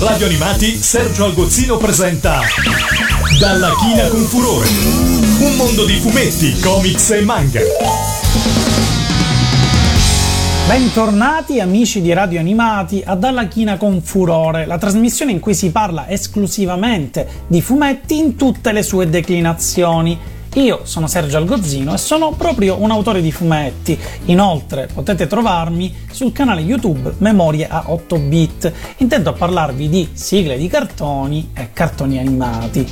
Radio Animati Sergio Algozzino presenta Dalla china con furore. Un mondo di fumetti, comics e manga. Bentornati amici di Radio Animati a Dalla China con Furore, la trasmissione in cui si parla esclusivamente di fumetti in tutte le sue declinazioni. Io sono Sergio Algozzino e sono proprio un autore di fumetti. Inoltre potete trovarmi sul canale YouTube Memorie a 8 bit. Intento a parlarvi di sigle di cartoni e cartoni animati.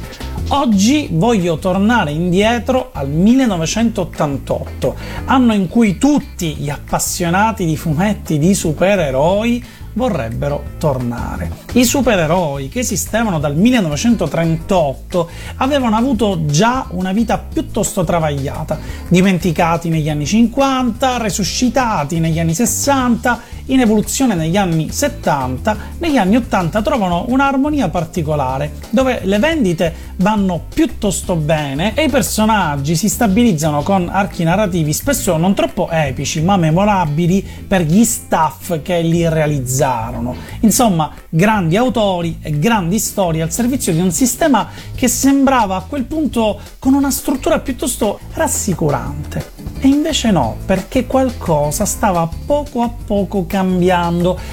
Oggi voglio tornare indietro al 1988, anno in cui tutti gli appassionati di fumetti di supereroi vorrebbero tornare. I supereroi che esistevano dal 1938 avevano avuto già una vita piuttosto travagliata, dimenticati negli anni 50, resuscitati negli anni 60, in evoluzione negli anni 70, negli anni 80 trovano un'armonia particolare, dove le vendite vanno piuttosto bene e i personaggi si stabilizzano con archi narrativi spesso non troppo epici, ma memorabili per gli staff che li realizzarono. Insomma, grandi autori e grandi storie al servizio di un sistema che sembrava a quel punto con una struttura piuttosto rassicurante. E invece no, perché qualcosa stava poco a poco cambiando.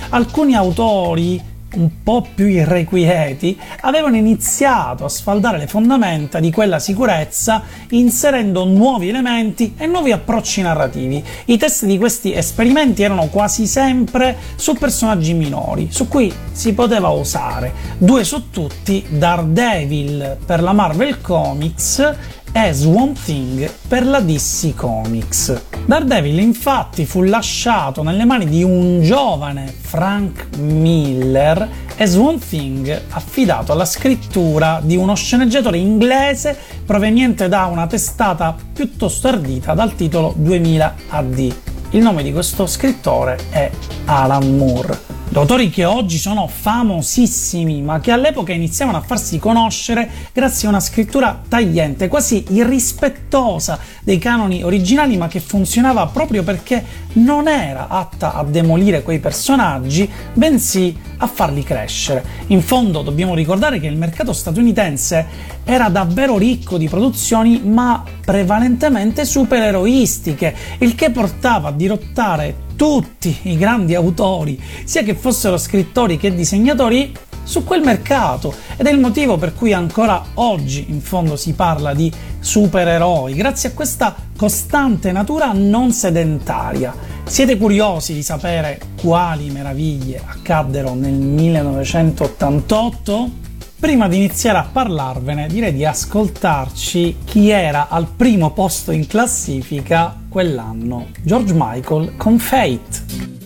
Alcuni autori un po' più irrequieti, avevano iniziato a sfaldare le fondamenta di quella sicurezza inserendo nuovi elementi e nuovi approcci narrativi. I test di questi esperimenti erano quasi sempre su personaggi minori, su cui si poteva usare. Due su tutti, Daredevil per la Marvel Comics è Swamp Thing per la DC Comics. Daredevil infatti fu lasciato nelle mani di un giovane Frank Miller e Swamp Thing affidato alla scrittura di uno sceneggiatore inglese proveniente da una testata piuttosto ardita dal titolo 2000 AD. Il nome di questo scrittore è Alan Moore. Autori che oggi sono famosissimi, ma che all'epoca iniziavano a farsi conoscere grazie a una scrittura tagliente, quasi irrispettosa dei canoni originali, ma che funzionava proprio perché non era atta a demolire quei personaggi, bensì a farli crescere. In fondo dobbiamo ricordare che il mercato statunitense era davvero ricco di produzioni, ma prevalentemente supereroistiche, il che portava a dirottare tutti i grandi autori, sia che fossero scrittori che disegnatori, su quel mercato ed è il motivo per cui ancora oggi in fondo si parla di supereroi, grazie a questa costante natura non sedentaria. Siete curiosi di sapere quali meraviglie accaddero nel 1988? Prima di iniziare a parlarvene, direi di ascoltarci chi era al primo posto in classifica quell'anno, George Michael con Fate.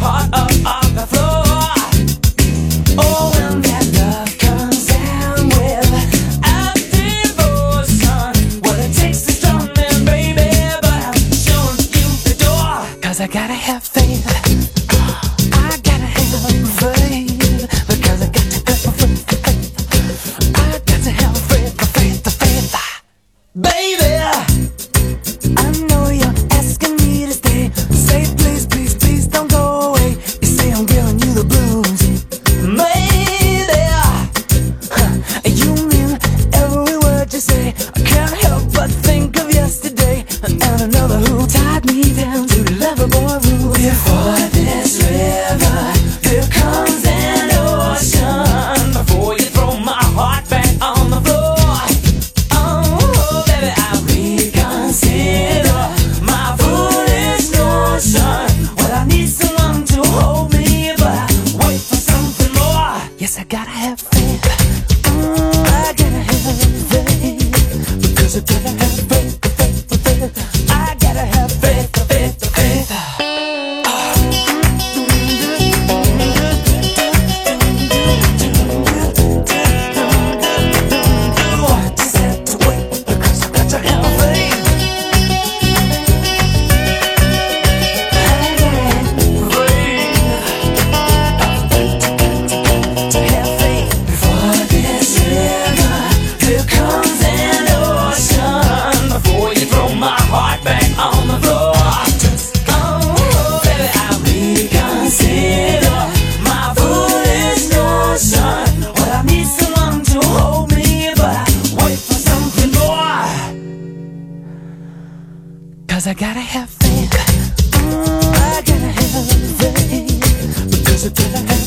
part of us. I gotta have faith. I gotta have faith. Because I gotta have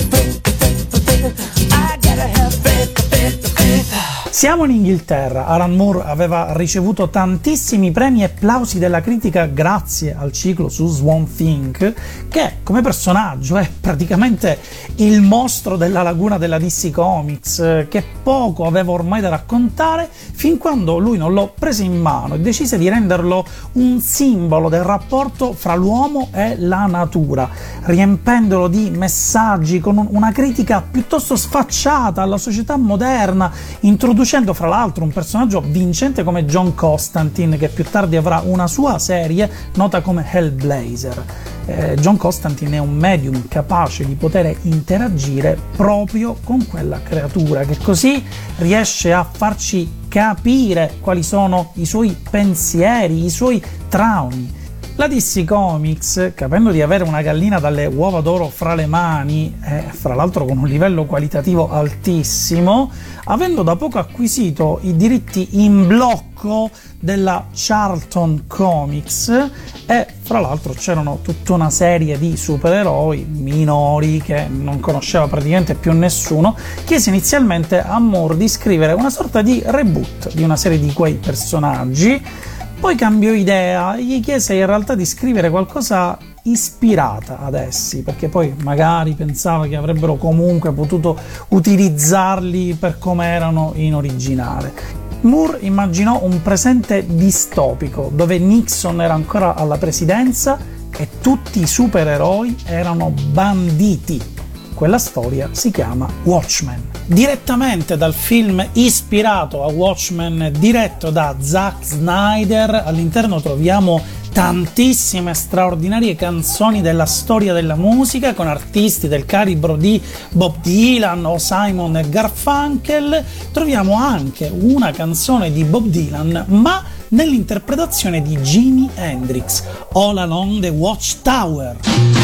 Siamo in Inghilterra, Alan Moore aveva ricevuto tantissimi premi e applausi della critica grazie al ciclo su Swan Thing, che come personaggio è praticamente il mostro della laguna della DC Comics, che poco aveva ormai da raccontare fin quando lui non lo prese in mano e decise di renderlo un simbolo del rapporto fra l'uomo e la natura, riempendolo di messaggi con una critica piuttosto sfacciata alla società moderna, introducendo introducendo fra l'altro un personaggio vincente come John Constantine, che più tardi avrà una sua serie nota come Hellblazer. Eh, John Constantine è un medium capace di poter interagire proprio con quella creatura, che così riesce a farci capire quali sono i suoi pensieri, i suoi traumi la DC Comics, capendo di avere una gallina dalle uova d'oro fra le mani, e fra l'altro con un livello qualitativo altissimo, avendo da poco acquisito i diritti in blocco della Charlton Comics e fra l'altro c'erano tutta una serie di supereroi minori che non conosceva praticamente più nessuno, chiese inizialmente a Moore di scrivere una sorta di reboot di una serie di quei personaggi poi cambiò idea gli chiese in realtà di scrivere qualcosa ispirata ad essi, perché poi magari pensava che avrebbero comunque potuto utilizzarli per come erano in originale. Moore immaginò un presente distopico dove Nixon era ancora alla presidenza e tutti i supereroi erano banditi quella storia si chiama Watchmen. Direttamente dal film ispirato a Watchmen, diretto da Zack Snyder, all'interno troviamo tantissime straordinarie canzoni della storia della musica con artisti del calibro di Bob Dylan o Simon Garfunkel. Troviamo anche una canzone di Bob Dylan, ma nell'interpretazione di Jimi Hendrix, All Along the Watchtower.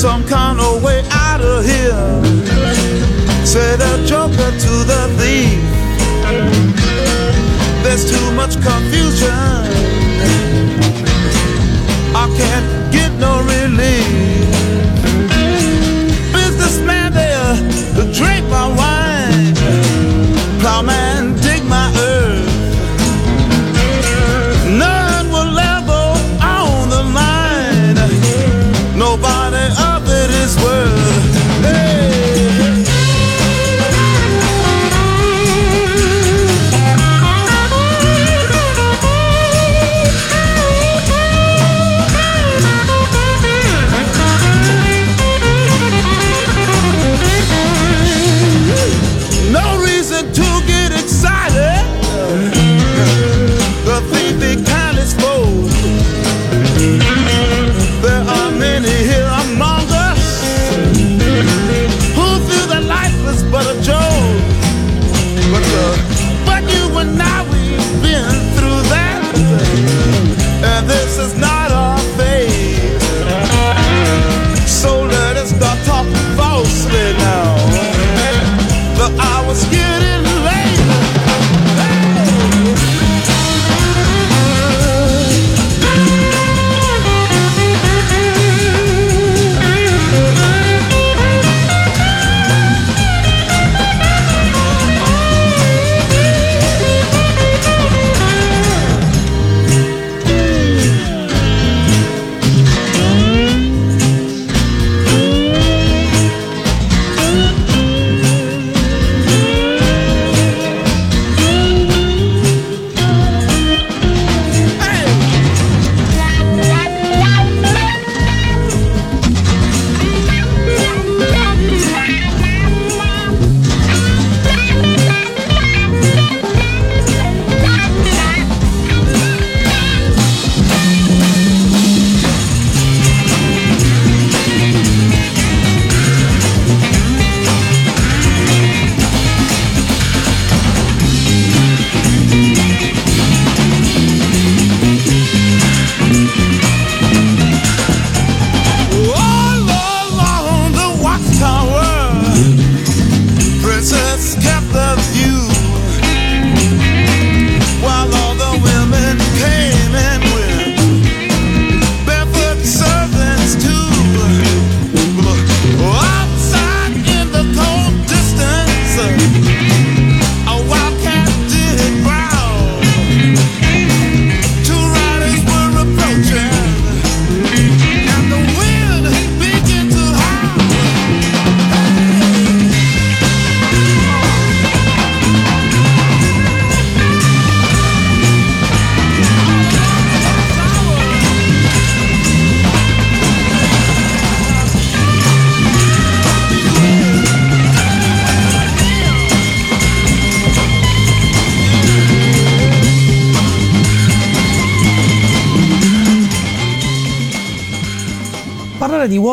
Some kind of way out of here. Say the joker to the thief. There's too much confusion.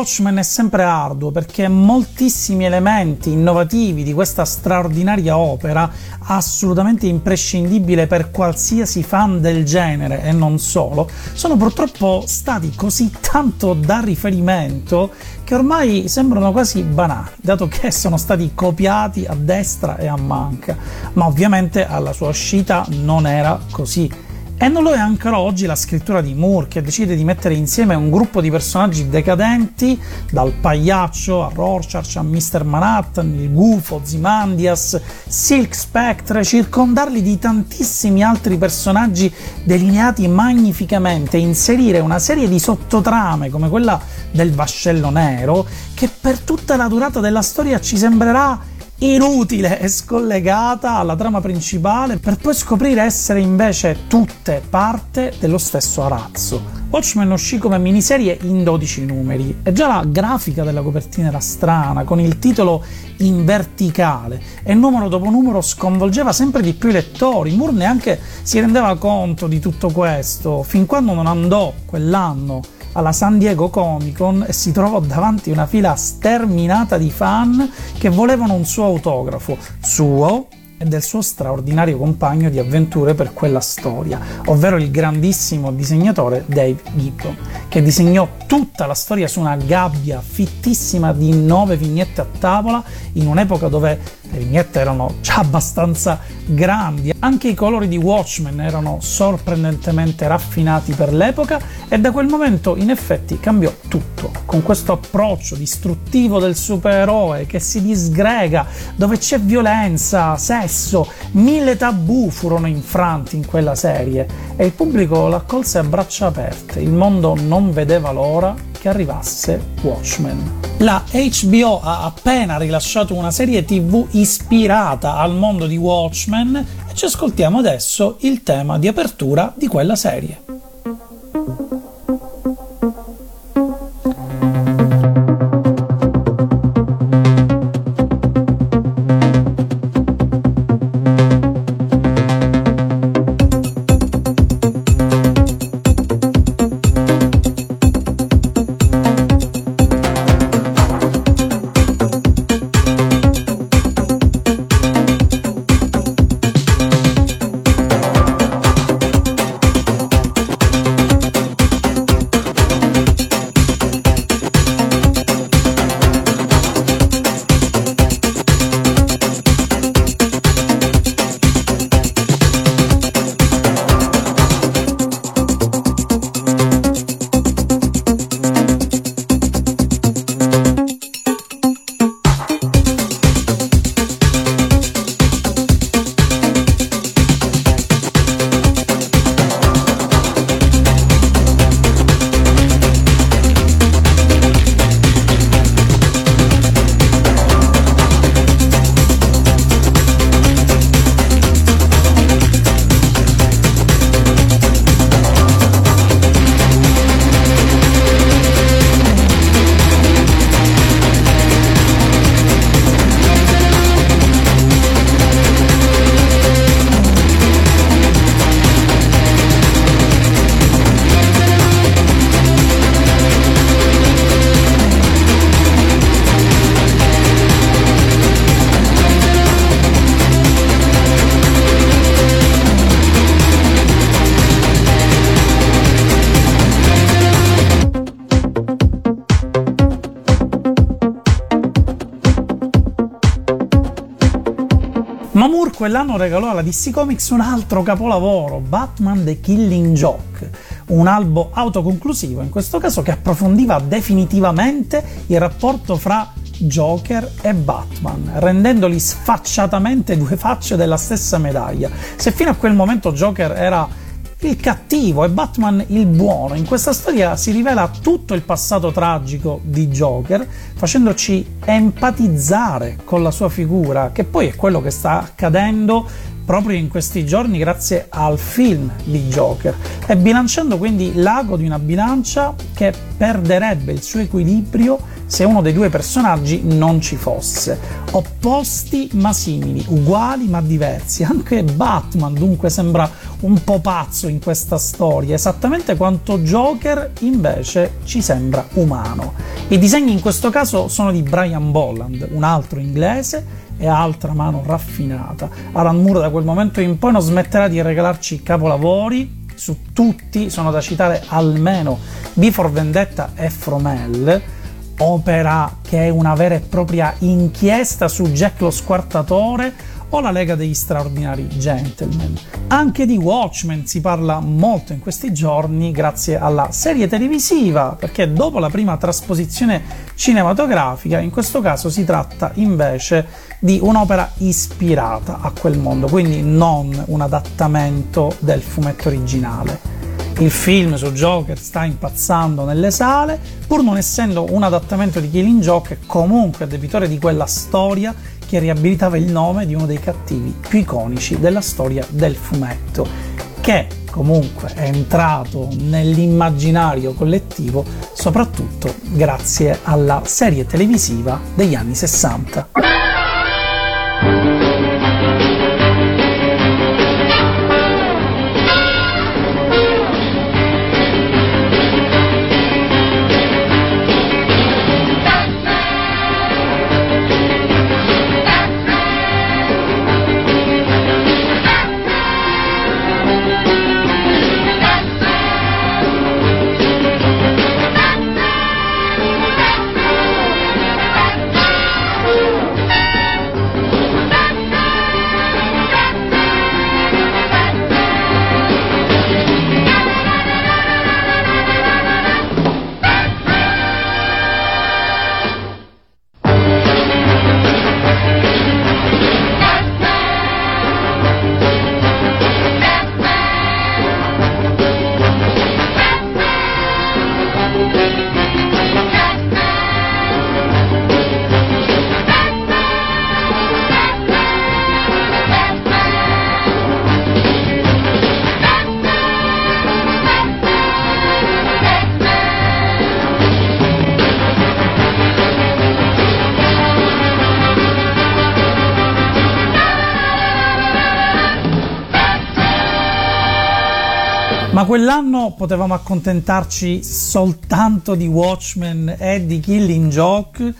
Watchmen è sempre arduo perché moltissimi elementi innovativi di questa straordinaria opera, assolutamente imprescindibile per qualsiasi fan del genere e non solo, sono purtroppo stati così tanto da riferimento che ormai sembrano quasi banali, dato che sono stati copiati a destra e a manca. Ma ovviamente alla sua uscita non era così. E non lo è ancora oggi la scrittura di Moore, che decide di mettere insieme un gruppo di personaggi decadenti, dal pagliaccio a Rorschach a Mr. Manhattan, il gufo, Zimandias, Silk Spectre, circondarli di tantissimi altri personaggi delineati magnificamente, inserire una serie di sottotrame come quella del vascello nero, che per tutta la durata della storia ci sembrerà inutile e scollegata alla trama principale per poi scoprire essere invece tutte parte dello stesso arazzo. Watchmen uscì come miniserie in 12 numeri e già la grafica della copertina era strana, con il titolo in verticale e numero dopo numero sconvolgeva sempre di più i lettori. Moore neanche si rendeva conto di tutto questo fin quando non andò quell'anno alla San Diego Comic Con e si trovò davanti una fila sterminata di fan che volevano un suo autografo, suo e del suo straordinario compagno di avventure per quella storia, ovvero il grandissimo disegnatore Dave Gibbon, che disegnò tutta la storia su una gabbia fittissima di nove vignette a tavola in un'epoca dove le vignette erano già abbastanza grandi, anche i colori di Watchmen erano sorprendentemente raffinati per l'epoca e da quel momento in effetti cambiò tutto, con questo approccio distruttivo del supereroe che si disgrega, dove c'è violenza, sesso, mille tabù furono infranti in quella serie e il pubblico l'accolse a braccia aperte, il mondo non vedeva l'ora che arrivasse Watchmen. La HBO ha appena rilasciato una serie TV ispirata al mondo di Watchmen e ci ascoltiamo adesso il tema di apertura di quella serie. Mamour quell'anno regalò alla DC Comics un altro capolavoro, Batman The Killing Joke, un albo autoconclusivo in questo caso che approfondiva definitivamente il rapporto fra Joker e Batman, rendendoli sfacciatamente due facce della stessa medaglia. Se fino a quel momento Joker era il cattivo e Batman il buono. In questa storia si rivela tutto il passato tragico di Joker, facendoci empatizzare con la sua figura, che poi è quello che sta accadendo proprio in questi giorni grazie al film di Joker e bilanciando quindi l'ago di una bilancia che perderebbe il suo equilibrio se uno dei due personaggi non ci fosse. Opposti ma simili, uguali ma diversi. Anche Batman dunque sembra un po' pazzo in questa storia, esattamente quanto Joker invece ci sembra umano. I disegni in questo caso sono di Brian Bolland, un altro inglese e altra mano raffinata. Alan Moore da quel momento in poi non smetterà di regalarci capolavori. Su tutti sono da citare almeno Before Vendetta e Fromel, opera che è una vera e propria inchiesta su Jack lo squartatore o la Lega degli straordinari gentleman. Anche di Watchmen si parla molto in questi giorni grazie alla serie televisiva, perché dopo la prima trasposizione cinematografica, in questo caso si tratta invece di un'opera ispirata a quel mondo, quindi non un adattamento del fumetto originale. Il film su Joker sta impazzando nelle sale, pur non essendo un adattamento di Killing Joke, è comunque debitore di quella storia che riabilitava il nome di uno dei cattivi più iconici della storia del fumetto, che comunque è entrato nell'immaginario collettivo soprattutto grazie alla serie televisiva degli anni 60. Quell'anno potevamo accontentarci soltanto di Watchmen e di Killing Joke?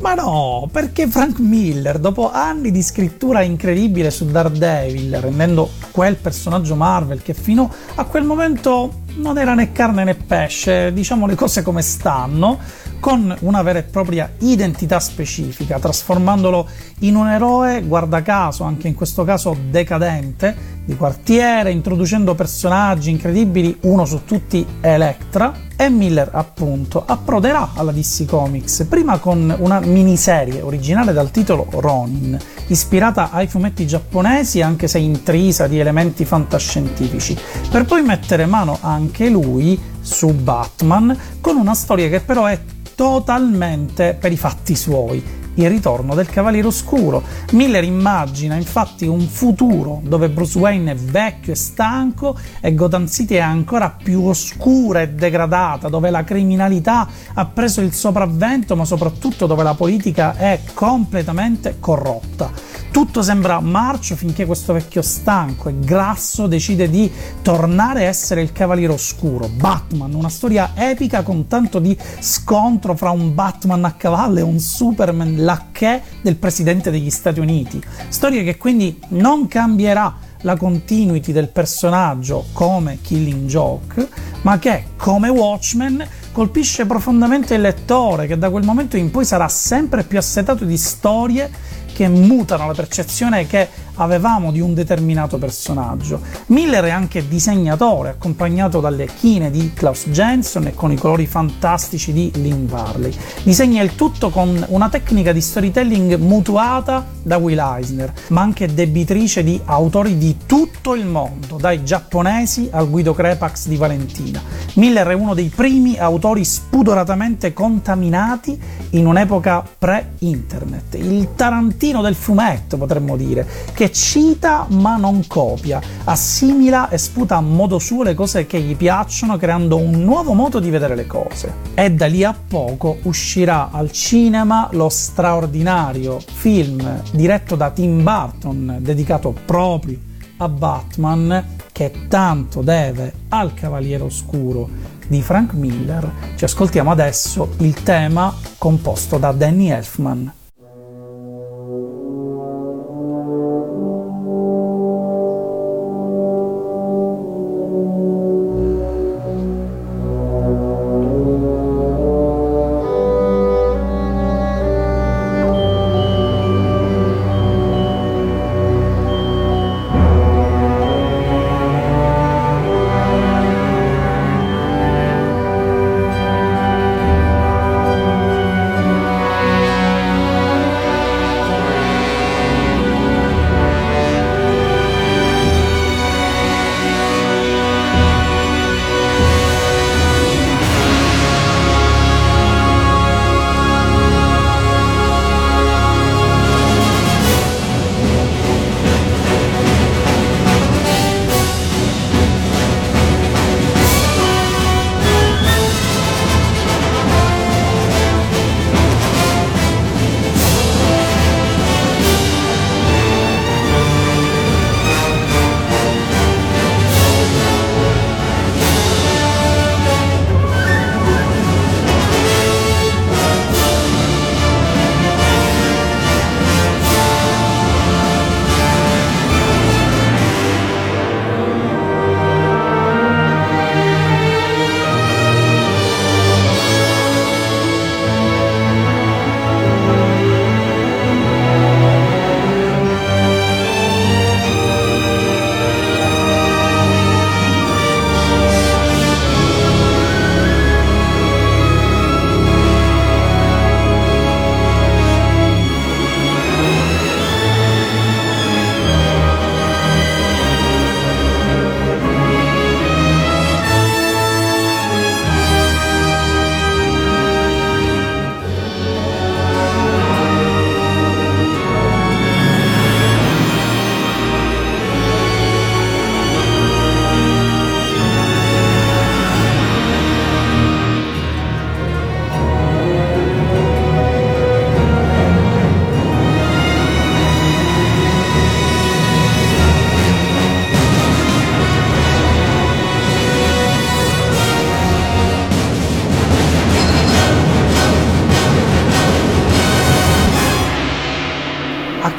Ma no, perché Frank Miller, dopo anni di scrittura incredibile su Daredevil, rendendo quel personaggio Marvel che fino a quel momento non era né carne né pesce, diciamo le cose come stanno, con una vera e propria identità specifica, trasformandolo in un eroe, guarda caso, anche in questo caso decadente, di quartiere, introducendo personaggi incredibili, uno su tutti Electra, e Miller appunto approderà alla DC Comics, prima con una miniserie originale dal titolo Ronin, ispirata ai fumetti giapponesi anche se intrisa di elementi fantascientifici, per poi mettere mano anche lui su Batman con una storia che però è totalmente per i fatti suoi, il ritorno del Cavaliere Oscuro. Miller immagina infatti un futuro dove Bruce Wayne è vecchio e stanco e Gotham City è ancora più oscura e degradata, dove la criminalità ha preso il sopravvento, ma soprattutto dove la politica è completamente corrotta. Tutto sembra marcio finché questo vecchio stanco e grasso decide di tornare a essere il Cavaliere Oscuro, Batman, una storia epica con tanto di scontro fra un Batman a cavallo e un Superman lacché del presidente degli Stati Uniti. Storia che quindi non cambierà la continuity del personaggio come Killing Joke, ma che come Watchmen colpisce profondamente il lettore che da quel momento in poi sarà sempre più assetato di storie che mutano la percezione che avevamo di un determinato personaggio. Miller è anche disegnatore, accompagnato dalle chine di Klaus Jensen e con i colori fantastici di Lynn Varley. Disegna il tutto con una tecnica di storytelling mutuata da Will Eisner, ma anche debitrice di autori di tutto il mondo, dai giapponesi al Guido Crepax di Valentina. Miller è uno dei primi autori spudoratamente contaminati in un'epoca pre-internet, il Tarantino del fumetto potremmo dire, che che cita ma non copia, assimila e sputa a modo suo le cose che gli piacciono creando un nuovo modo di vedere le cose. E da lì a poco uscirà al cinema lo straordinario film diretto da Tim Burton dedicato proprio a Batman che tanto deve al Cavaliere Oscuro di Frank Miller. Ci ascoltiamo adesso il tema composto da Danny Elfman.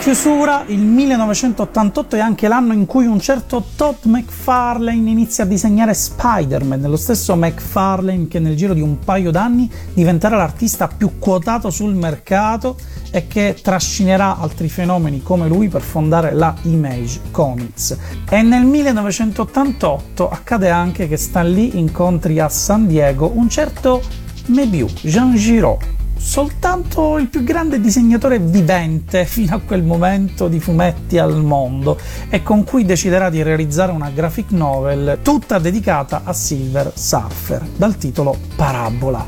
Chiusura, il 1988 è anche l'anno in cui un certo Todd McFarlane inizia a disegnare Spider-Man, lo stesso McFarlane che nel giro di un paio d'anni diventerà l'artista più quotato sul mercato e che trascinerà altri fenomeni come lui per fondare la Image Comics. E nel 1988 accade anche che Stan Lee incontri a San Diego un certo Mebiu, Jean Giraud, soltanto il più grande disegnatore vivente fino a quel momento di fumetti al mondo e con cui deciderà di realizzare una graphic novel tutta dedicata a Silver Surfer dal titolo Parabola.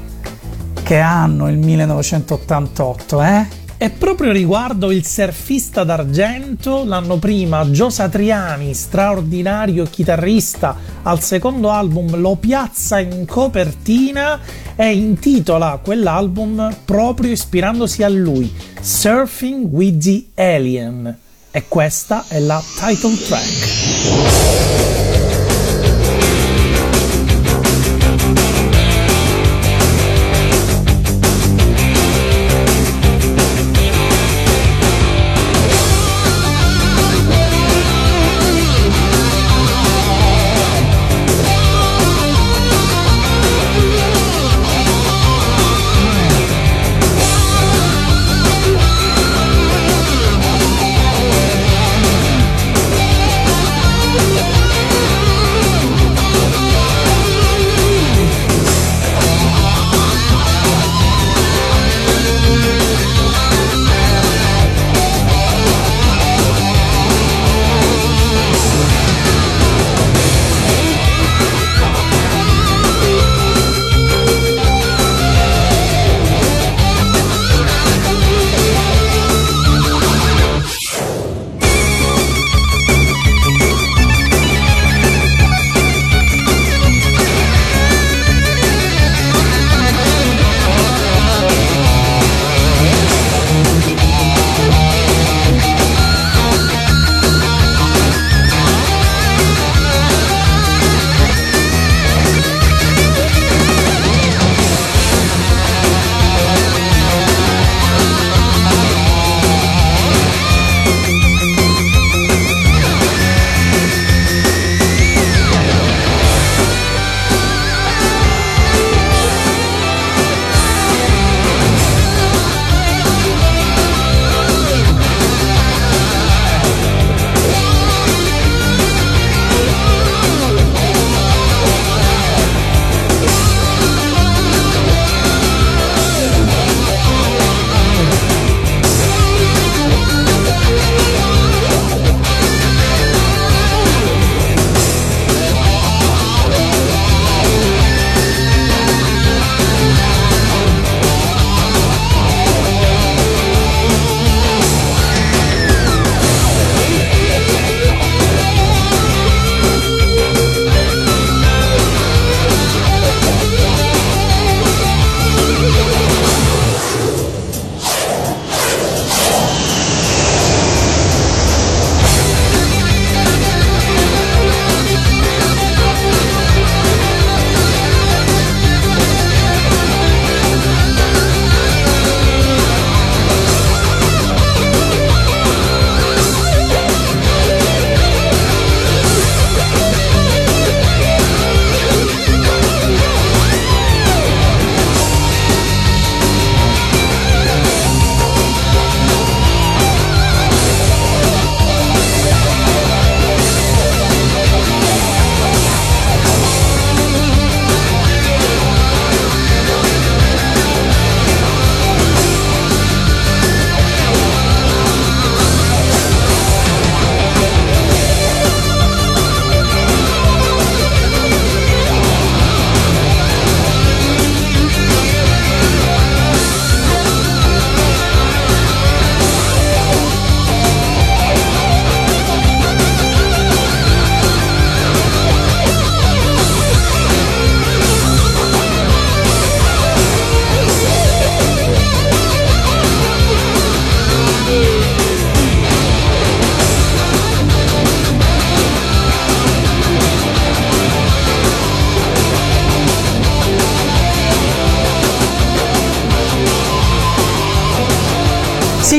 Che anno il 1988, eh? E proprio riguardo il surfista d'argento, l'anno prima Gio Satriani, straordinario chitarrista, al secondo album lo piazza in copertina e intitola quell'album proprio ispirandosi a lui, Surfing with the Alien. E questa è la title track.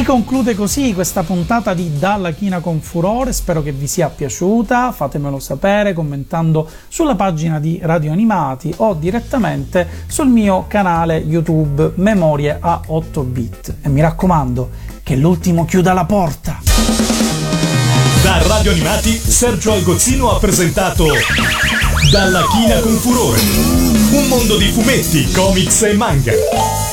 Conclude così questa puntata di Dalla China con Furore, spero che vi sia piaciuta, fatemelo sapere commentando sulla pagina di Radio Animati o direttamente sul mio canale YouTube Memorie a 8 bit. E mi raccomando, che l'ultimo chiuda la porta. Da Radio Animati, Sergio Algozzino ha presentato Dalla China con Furore. Un mondo di fumetti, comics e manga.